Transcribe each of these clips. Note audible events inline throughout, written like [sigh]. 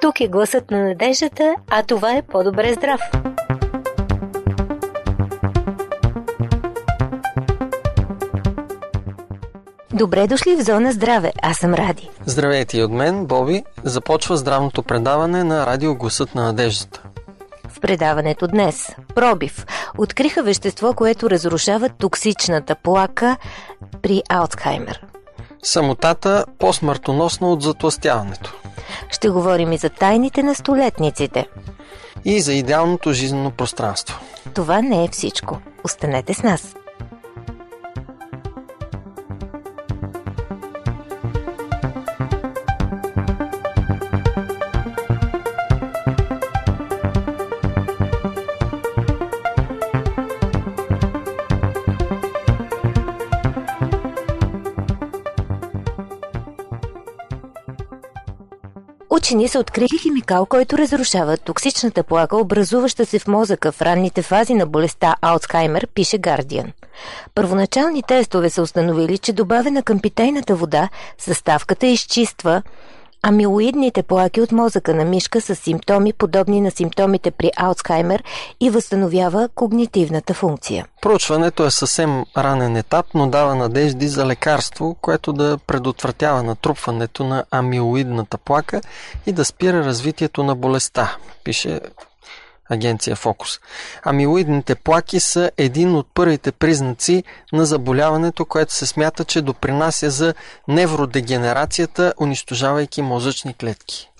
Тук е гласът на надеждата, а това е по-добре здрав. Добре дошли в Зона Здраве. Аз съм Ради. Здравейте и от мен, Боби. Започва здравното предаване на радио Гласът на надеждата. В предаването днес пробив откриха вещество, което разрушава токсичната плака при Алцхаймер. Самотата по-смъртоносна от затластяването. Ще говорим и за тайните на столетниците. И за идеалното жизнено пространство. Това не е всичко. Останете с нас. Учени са открили химикал, който разрушава токсичната плака, образуваща се в мозъка в ранните фази на болестта Алцхаймер, пише Гардиан. Първоначални тестове са установили, че добавена към питейната вода, съставката изчиства амилоидните плаки от мозъка на мишка с симптоми, подобни на симптомите при Алцхаймер и възстановява когнитивната функция. Проучването е съвсем ранен етап, но дава надежди за лекарство, което да предотвратява натрупването на амилоидната плака и да спира развитието на болестта, пише агенция Фокус. Амилоидните плаки са един от първите признаци на заболяването, което се смята, че допринася за невродегенерацията, унищожавайки мозъчни клетки.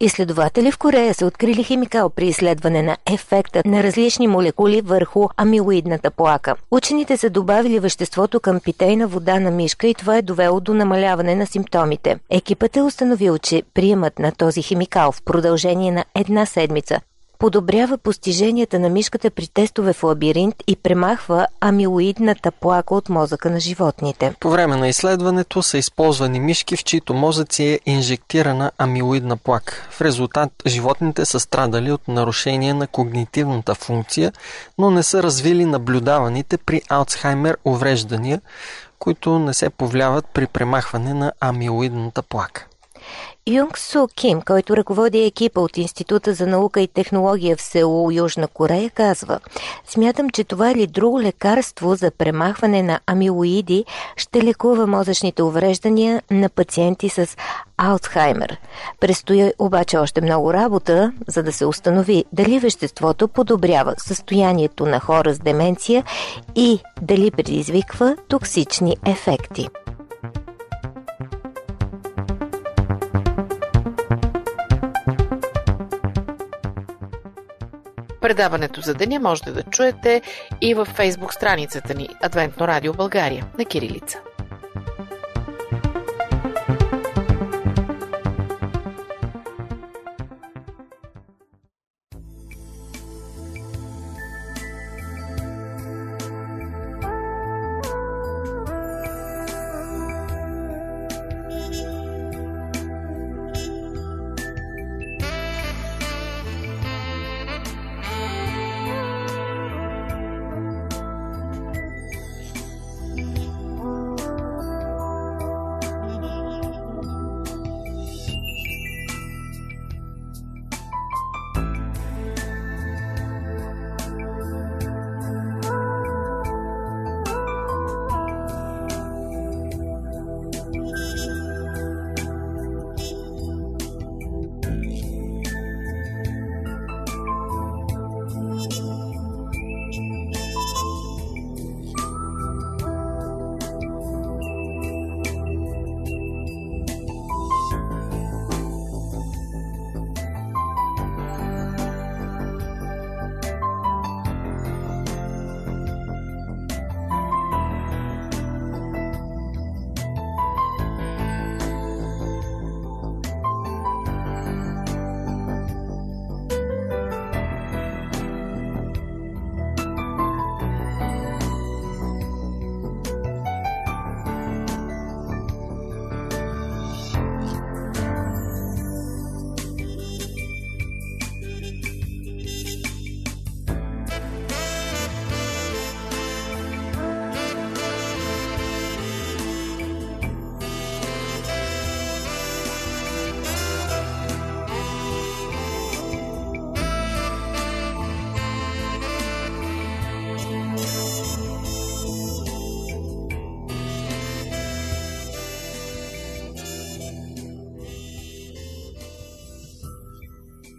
Изследователи в Корея са открили химикал при изследване на ефекта на различни молекули върху амилоидната плака. Учените са добавили веществото към питейна вода на мишка и това е довело до намаляване на симптомите. Екипът е установил, че приемът на този химикал в продължение на една седмица подобрява постиженията на мишката при тестове в лабиринт и премахва амилоидната плака от мозъка на животните. По време на изследването са използвани мишки, в чието мозъци е инжектирана амилоидна плака. В резултат животните са страдали от нарушение на когнитивната функция, но не са развили наблюдаваните при Алцхаймер увреждания, които не се повлияват при премахване на амилоидната плака. Юнг Су Ким, който ръководи екипа от Института за наука и технология в Сеул, Южна Корея, казва Смятам, че това или друго лекарство за премахване на амилоиди ще лекува мозъчните увреждания на пациенти с Алцхаймер. Престои обаче още много работа, за да се установи дали веществото подобрява състоянието на хора с деменция и дали предизвиква токсични ефекти. Предаването за деня можете да чуете и във фейсбук страницата ни Адвентно радио България на Кирилица.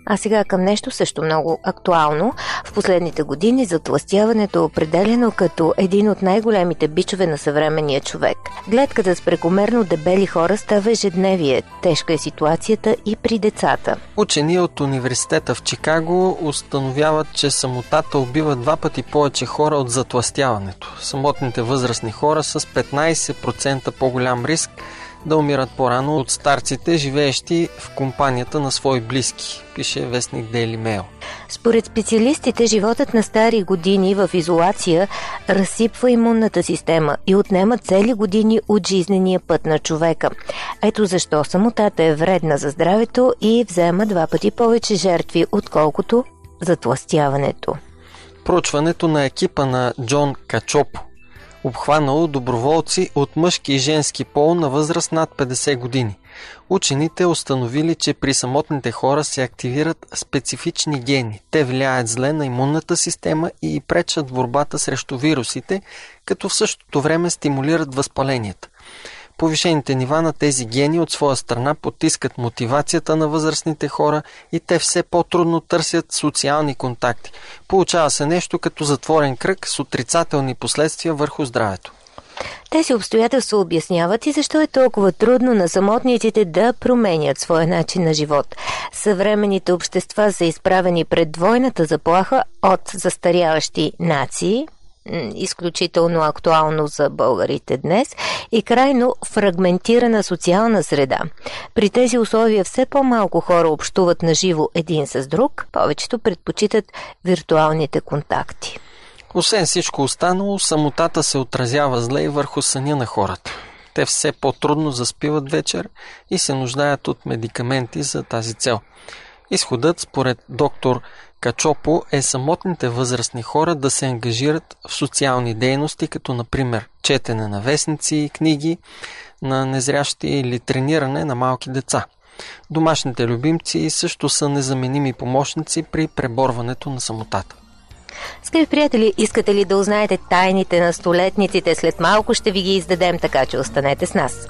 А сега към нещо също много актуално. В последните години затластяването е определено като един от най-големите бичове на съвременния човек. Гледката с прекомерно дебели хора става ежедневие. Тежка е ситуацията и при децата. Учени от университета в Чикаго установяват, че самотата убива два пъти повече хора от затластяването. Самотните възрастни хора с 15% по-голям риск да умират по-рано от старците, живеещи в компанията на свои близки, пише вестник Daily Mail. Според специалистите, животът на стари години в изолация разсипва имунната система и отнема цели години от жизнения път на човека. Ето защо самотата е вредна за здравето и взема два пъти повече жертви, отколкото затластяването. Проучването на екипа на Джон Качопо обхванало доброволци от мъжки и женски пол на възраст над 50 години. Учените установили, че при самотните хора се активират специфични гени. Те влияят зле на имунната система и пречат борбата срещу вирусите, като в същото време стимулират възпаленията. Повишените нива на тези гени от своя страна потискат мотивацията на възрастните хора и те все по-трудно търсят социални контакти. Получава се нещо като затворен кръг с отрицателни последствия върху здравето. Тези обстоятелства обясняват и защо е толкова трудно на самотниците да променят своя начин на живот. Съвременните общества са изправени пред двойната заплаха от застаряващи нации, изключително актуално за българите днес и крайно фрагментирана социална среда. При тези условия все по-малко хора общуват на живо един с друг, повечето предпочитат виртуалните контакти. Освен всичко останало, самотата се отразява зле и върху съня на хората. Те все по-трудно заспиват вечер и се нуждаят от медикаменти за тази цел. Изходът, според доктор Качопо е самотните възрастни хора да се ангажират в социални дейности, като например четене на вестници и книги на незрящи или трениране на малки деца. Домашните любимци също са незаменими помощници при преборването на самотата. Скъпи приятели, искате ли да узнаете тайните на столетниците? След малко ще ви ги издадем, така че останете с нас.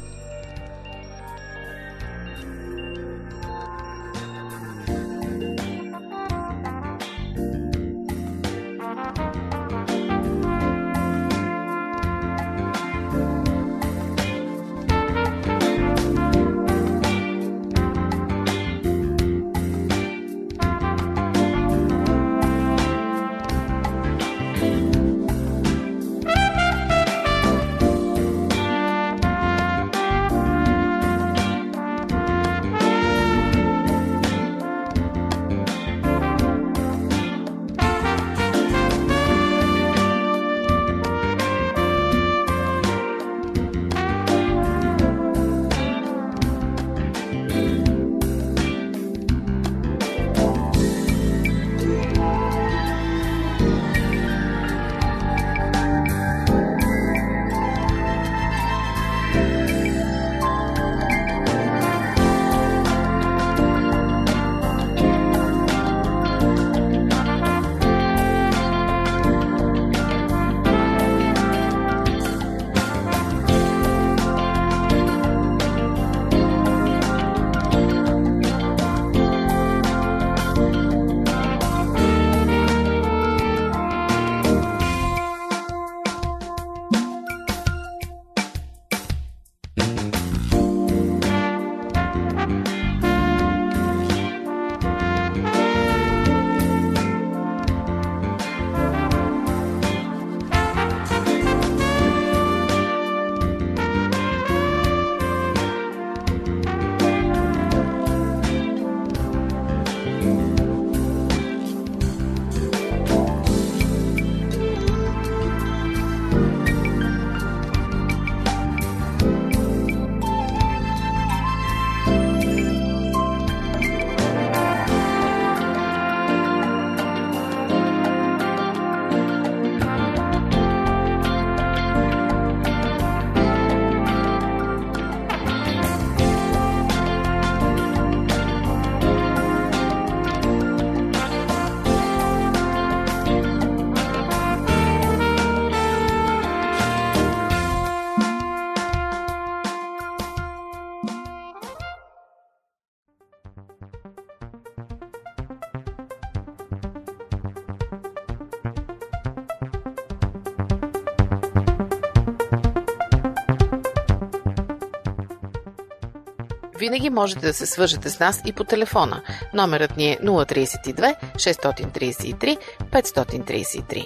Винаги можете да се свържете с нас и по телефона. Номерът ни е 032 633 533.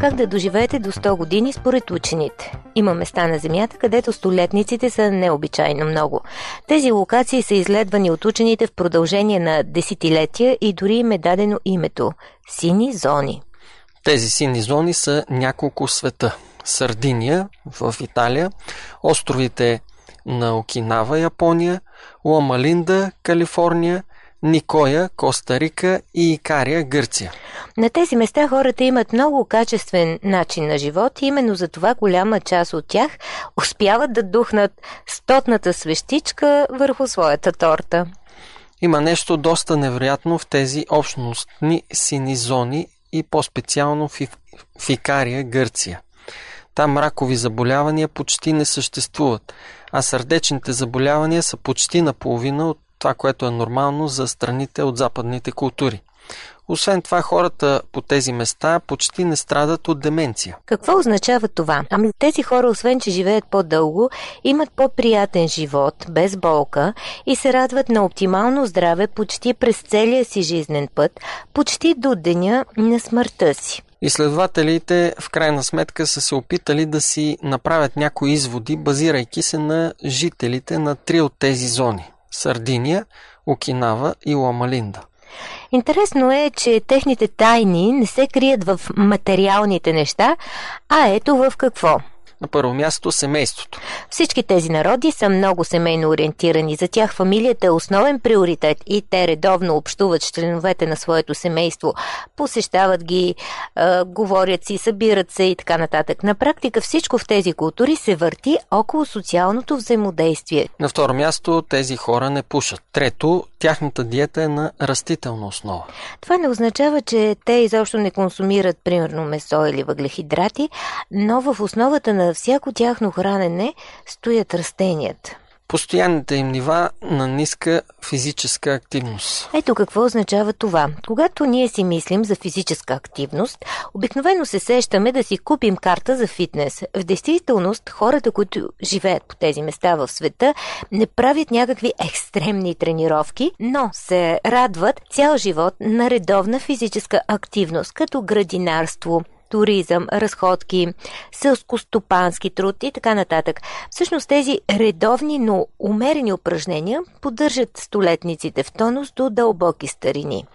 Как да доживеете до 100 години според учените? Има места на Земята, където столетниците са необичайно много. Тези локации са изследвани от учените в продължение на десетилетия и дори им е дадено името – сини зони. Тези сини зони са няколко света. Сардиния в Италия, островите на Окинава, Япония, Ломалинда, Калифорния – Никоя, Коста Рика и Икария, Гърция. На тези места хората имат много качествен начин на живот и именно за това голяма част от тях успяват да духнат стотната свещичка върху своята торта. Има нещо доста невероятно в тези общностни сини зони и по-специално в, Икария, Гърция. Там ракови заболявания почти не съществуват, а сърдечните заболявания са почти наполовина от това, което е нормално за страните от западните култури. Освен това, хората по тези места почти не страдат от деменция. Какво означава това? Ами тези хора, освен че живеят по-дълго, имат по-приятен живот, без болка и се радват на оптимално здраве почти през целия си жизнен път, почти до деня на смъртта си. Изследователите в крайна сметка са се опитали да си направят някои изводи, базирайки се на жителите на три от тези зони. Сардиния, Окинава и Ламалинда. Интересно е, че техните тайни не се крият в материалните неща, а ето в какво – на първо място семейството. Всички тези народи са много семейно ориентирани. За тях фамилията е основен приоритет и те редовно общуват с членовете на своето семейство, посещават ги, е, говорят си, събират се и така нататък. На практика всичко в тези култури се върти около социалното взаимодействие. На второ място тези хора не пушат. Трето, тяхната диета е на растителна основа. Това не означава, че те изобщо не консумират примерно месо или въглехидрати, но в основата на всяко тяхно хранене стоят растенията. Постоянните им нива на ниска физическа активност. Ето какво означава това. Когато ние си мислим за физическа активност, обикновено се сещаме да си купим карта за фитнес. В действителност, хората, които живеят по тези места в света, не правят някакви екстремни тренировки, но се радват цял живот на редовна физическа активност, като градинарство, туризъм, разходки, селско-стопански труд и така нататък. Всъщност тези редовни, но умерени упражнения поддържат столетниците в тонус до дълбоки старини.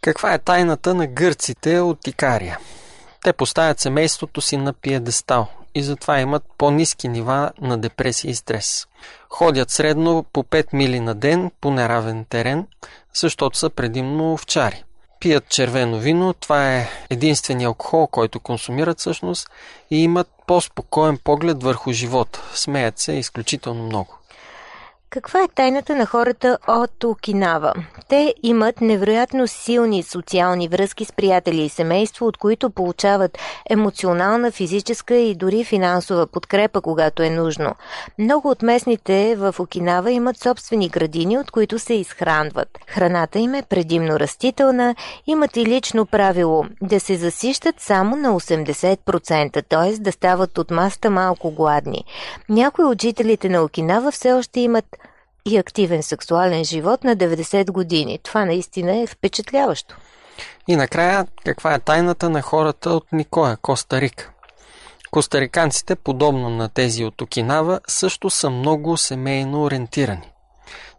Каква е тайната на гърците от Икария? Те поставят семейството си на пиедестал и затова имат по-низки нива на депресия и стрес. Ходят средно по 5 мили на ден по неравен терен, защото са предимно овчари пият червено вино, това е единствения алкохол, който консумират всъщност и имат по-спокоен поглед върху живота. Смеят се изключително много. Каква е тайната на хората от Окинава? Те имат невероятно силни социални връзки с приятели и семейство, от които получават емоционална, физическа и дори финансова подкрепа, когато е нужно. Много от местните в Окинава имат собствени градини, от които се изхранват. Храната им е предимно растителна, имат и лично правило да се засищат само на 80%, т.е. да стават от маста малко гладни. Някои от жителите на Окинава все още имат и активен сексуален живот на 90 години. Това наистина е впечатляващо. И накрая, каква е тайната на хората от Никоя, Коста Рика? Костариканците, подобно на тези от Окинава, също са много семейно ориентирани.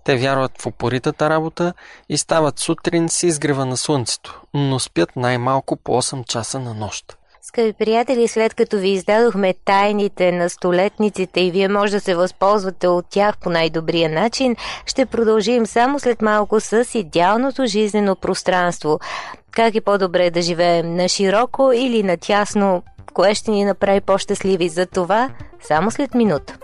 Те вярват в упоритата работа и стават сутрин с изгрева на слънцето, но спят най-малко по 8 часа на нощ. Скъпи приятели, след като ви издадохме тайните на столетниците и вие може да се възползвате от тях по най-добрия начин, ще продължим само след малко с идеалното жизнено пространство. Как е по-добре да живеем на широко или на тясно, кое ще ни направи по-щастливи за това, само след минута.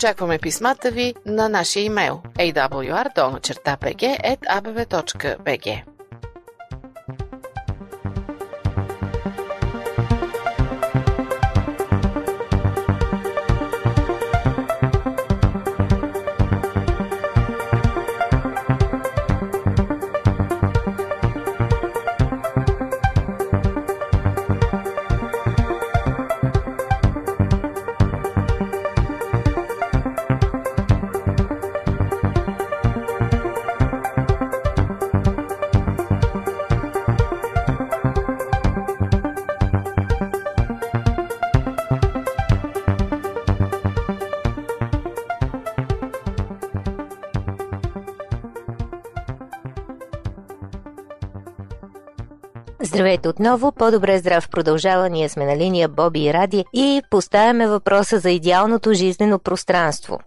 Очакваме писмата ви на нашия имейл awr.bg.abv.bg Здравейте отново, по-добре здрав продължава, ние сме на линия Боби и Ради и поставяме въпроса за идеалното жизнено пространство.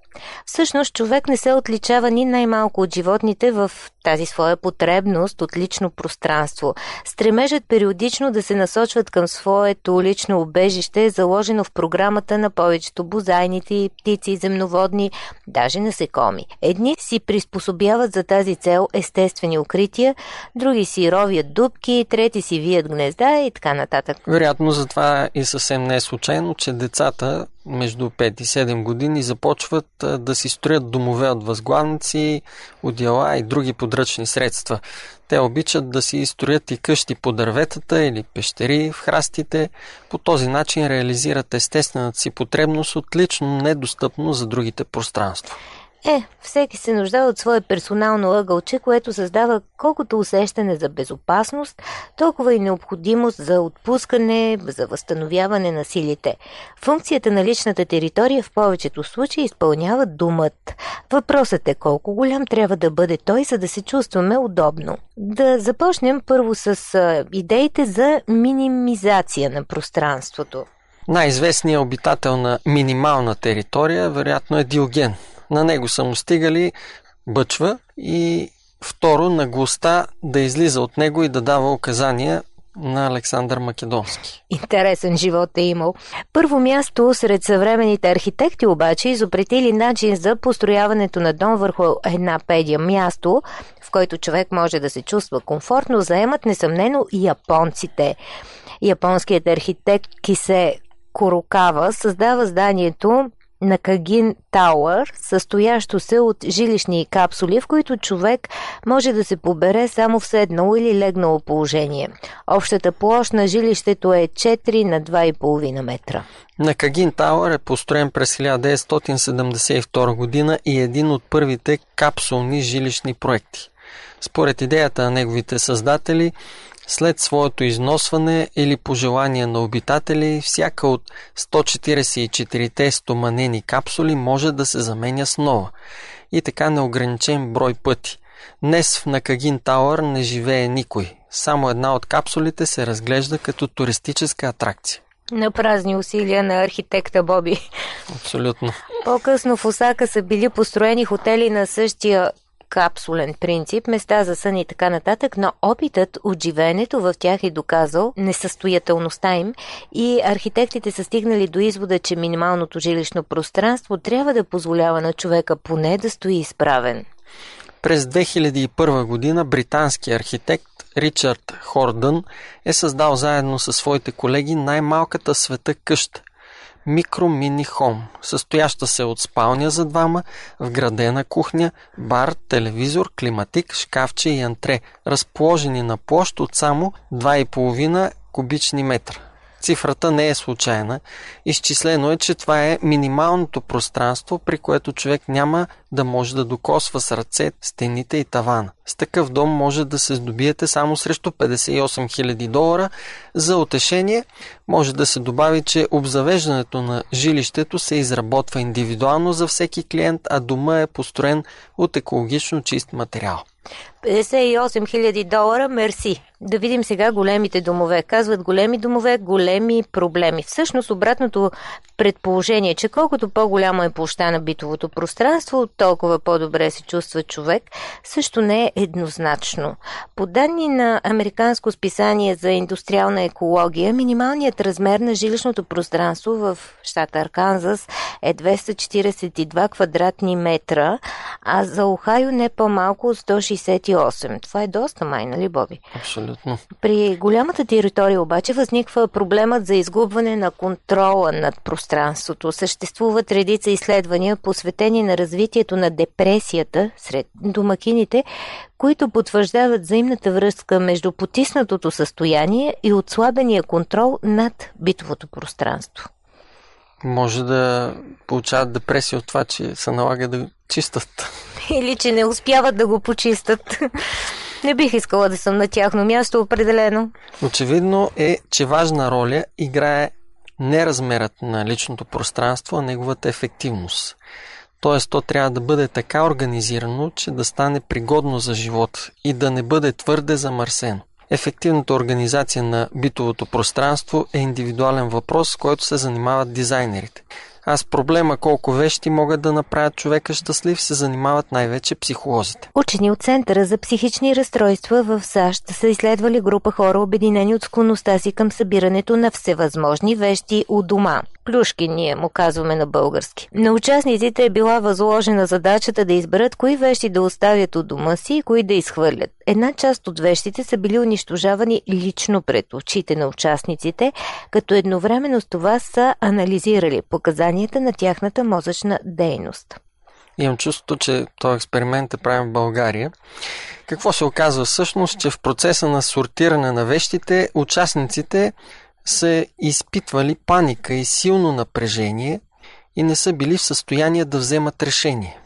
Всъщност човек не се отличава ни най-малко от животните в тази своя потребност от лично пространство. Стремежът периодично да се насочват към своето лично убежище е заложено в програмата на повечето бозайните птици земноводни, даже насекоми. Едни си приспособяват за тази цел естествени укрития, други си ровят дубки, трети си вият гнезда и така нататък. Вероятно затова и съвсем не е случайно, че децата между 5 и 7 години започват да си строят домове от възглавници, одеяла и други подръчни средства. Те обичат да си строят и къщи по дърветата или пещери в храстите. По този начин реализират естествената си потребност от лично недостъпно за другите пространство. Е, всеки се нуждае от свое персонално ъгълче, което създава колкото усещане за безопасност, толкова и необходимост за отпускане, за възстановяване на силите. Функцията на личната територия в повечето случаи изпълнява думът. Въпросът е колко голям трябва да бъде той, за да се чувстваме удобно. Да започнем първо с идеите за минимизация на пространството. Най-известният обитател на минимална територия вероятно е Диоген – на него са му стигали бъчва и второ наглостта да излиза от него и да дава указания на Александър Македонски. Интересен живот е имал. Първо място сред съвременните архитекти обаче изобретили начин за построяването на дом върху една педия място, в който човек може да се чувства комфортно, заемат несъмнено и японците. Японският архитект Кисе Корокава създава зданието на Кагин Тауър, състоящо се от жилищни капсули, в които човек може да се побере само в седнало или легнало положение. Общата площ на жилището е 4 на 2,5 метра. На Кагин Тауър е построен през 1972 година и един от първите капсулни жилищни проекти. Според идеята на неговите създатели, след своето износване или по желание на обитатели, всяка от 144-те стоманени капсули може да се заменя с нова и така неограничен брой пъти. Днес в Накагин Тауър не живее никой. Само една от капсулите се разглежда като туристическа атракция. На празни усилия на архитекта Боби. Абсолютно. По-късно в Осака са били построени хотели на същия капсулен принцип, места за сън и така нататък, но опитът от живеенето в тях е доказал несъстоятелността им и архитектите са стигнали до извода, че минималното жилищно пространство трябва да позволява на човека поне да стои изправен. През 2001 година британски архитект Ричард Хордън е създал заедно със своите колеги най-малката света къща – микро-мини хом, състояща се от спалня за двама, вградена кухня, бар, телевизор, климатик, шкафче и антре, разположени на площ от само 2,5 кубични метра. Цифрата не е случайна. Изчислено е, че това е минималното пространство, при което човек няма да може да докосва с ръце стените и тавана. С такъв дом може да се здобиете само срещу 58 000 долара. За утешение може да се добави, че обзавеждането на жилището се изработва индивидуално за всеки клиент, а дома е построен от екологично чист материал. 58 000 долара, мерси. Да видим сега големите домове. Казват големи домове, големи проблеми. Всъщност обратното предположение, че колкото по-голямо е площа на битовото пространство, толкова по-добре се чувства човек, също не е еднозначно. По данни на Американско списание за индустриална екология, минималният размер на жилищното пространство в щата Арканзас е 242 квадратни метра, а за Охайо не по-малко от 168. Това е доста май, нали, Боби? Абсолютно. При голямата територия обаче възниква проблемът за изгубване на контрола над пространството. Съществуват редица изследвания, посветени на развитието на депресията сред домакините, които потвърждават взаимната връзка между потиснатото състояние и отслабения контрол над битовото пространство. Може да получават депресия от това, че се налага да чистат. Или че не успяват да го почистат. [laughs] Не бих искала да съм на тяхно място, определено. Очевидно е, че важна роля играе не размерът на личното пространство, а неговата ефективност. Тоест, то трябва да бъде така организирано, че да стане пригодно за живот и да не бъде твърде замърсено. Ефективната организация на битовото пространство е индивидуален въпрос, с който се занимават дизайнерите. А с проблема колко вещи могат да направят човека щастлив се занимават най-вече психолозите. Учени от Центъра за психични разстройства в САЩ са изследвали група хора, обединени от склонността си към събирането на всевъзможни вещи у дома. Плюшки ние му казваме на български. На участниците е била възложена задачата да изберат кои вещи да оставят у дома си и кои да изхвърлят. Една част от вещите са били унищожавани лично пред очите на участниците, като едновременно с това са анализирали показанията на тяхната мозъчна дейност. Имам чувството, че този експеримент е правен в България. Какво се оказва всъщност, че в процеса на сортиране на вещите участниците са изпитвали паника и силно напрежение и не са били в състояние да вземат решение.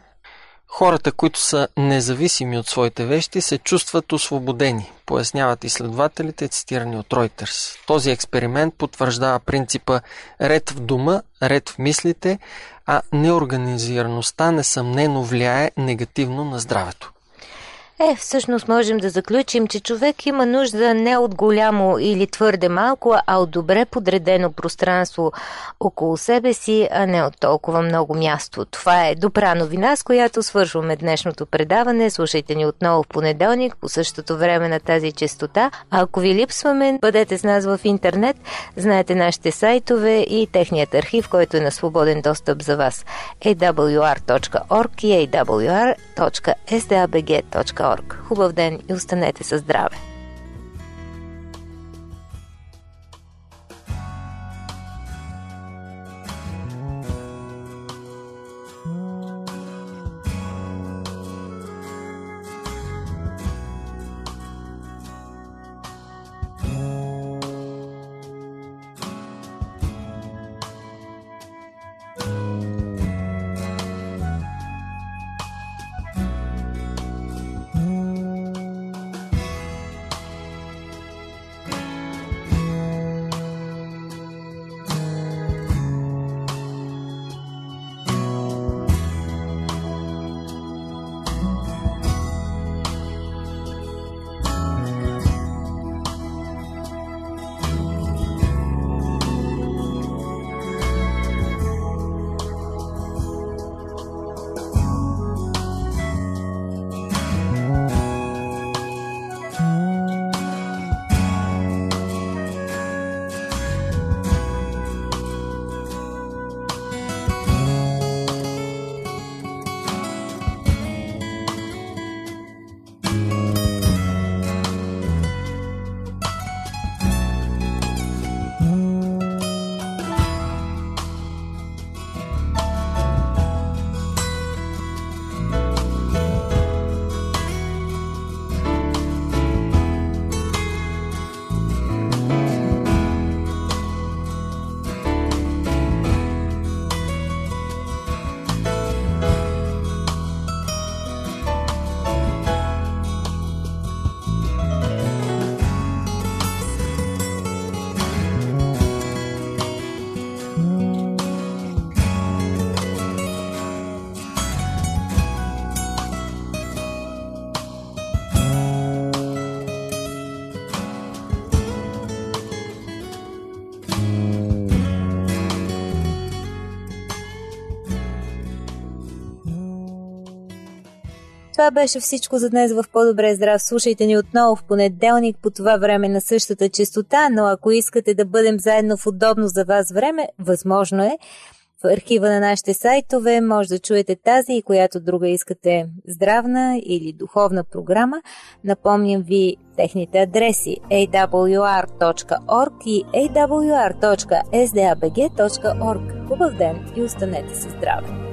Хората, които са независими от своите вещи, се чувстват освободени, поясняват изследователите, цитирани от Reuters. Този експеримент потвърждава принципа ред в дума, ред в мислите, а неорганизираността несъмнено влияе негативно на здравето. Е, всъщност можем да заключим, че човек има нужда не от голямо или твърде малко, а от добре подредено пространство около себе си, а не от толкова много място. Това е добра новина, с която свършваме днешното предаване. Слушайте ни отново в понеделник по същото време на тази частота. А ако ви липсваме, бъдете с нас в интернет. Знаете нашите сайтове и техният архив, който е на свободен достъп за вас. awr.org и awr.sdabg.org Хубав ден и останете със здраве! Това беше всичко за днес в По-добре здрав. Слушайте ни отново в понеделник по това време на същата частота, но ако искате да бъдем заедно в удобно за вас време, възможно е. В архива на нашите сайтове може да чуете тази и която друга искате здравна или духовна програма. Напомням ви техните адреси awr.org и awr.sdabg.org. Хубав ден и останете си здрави!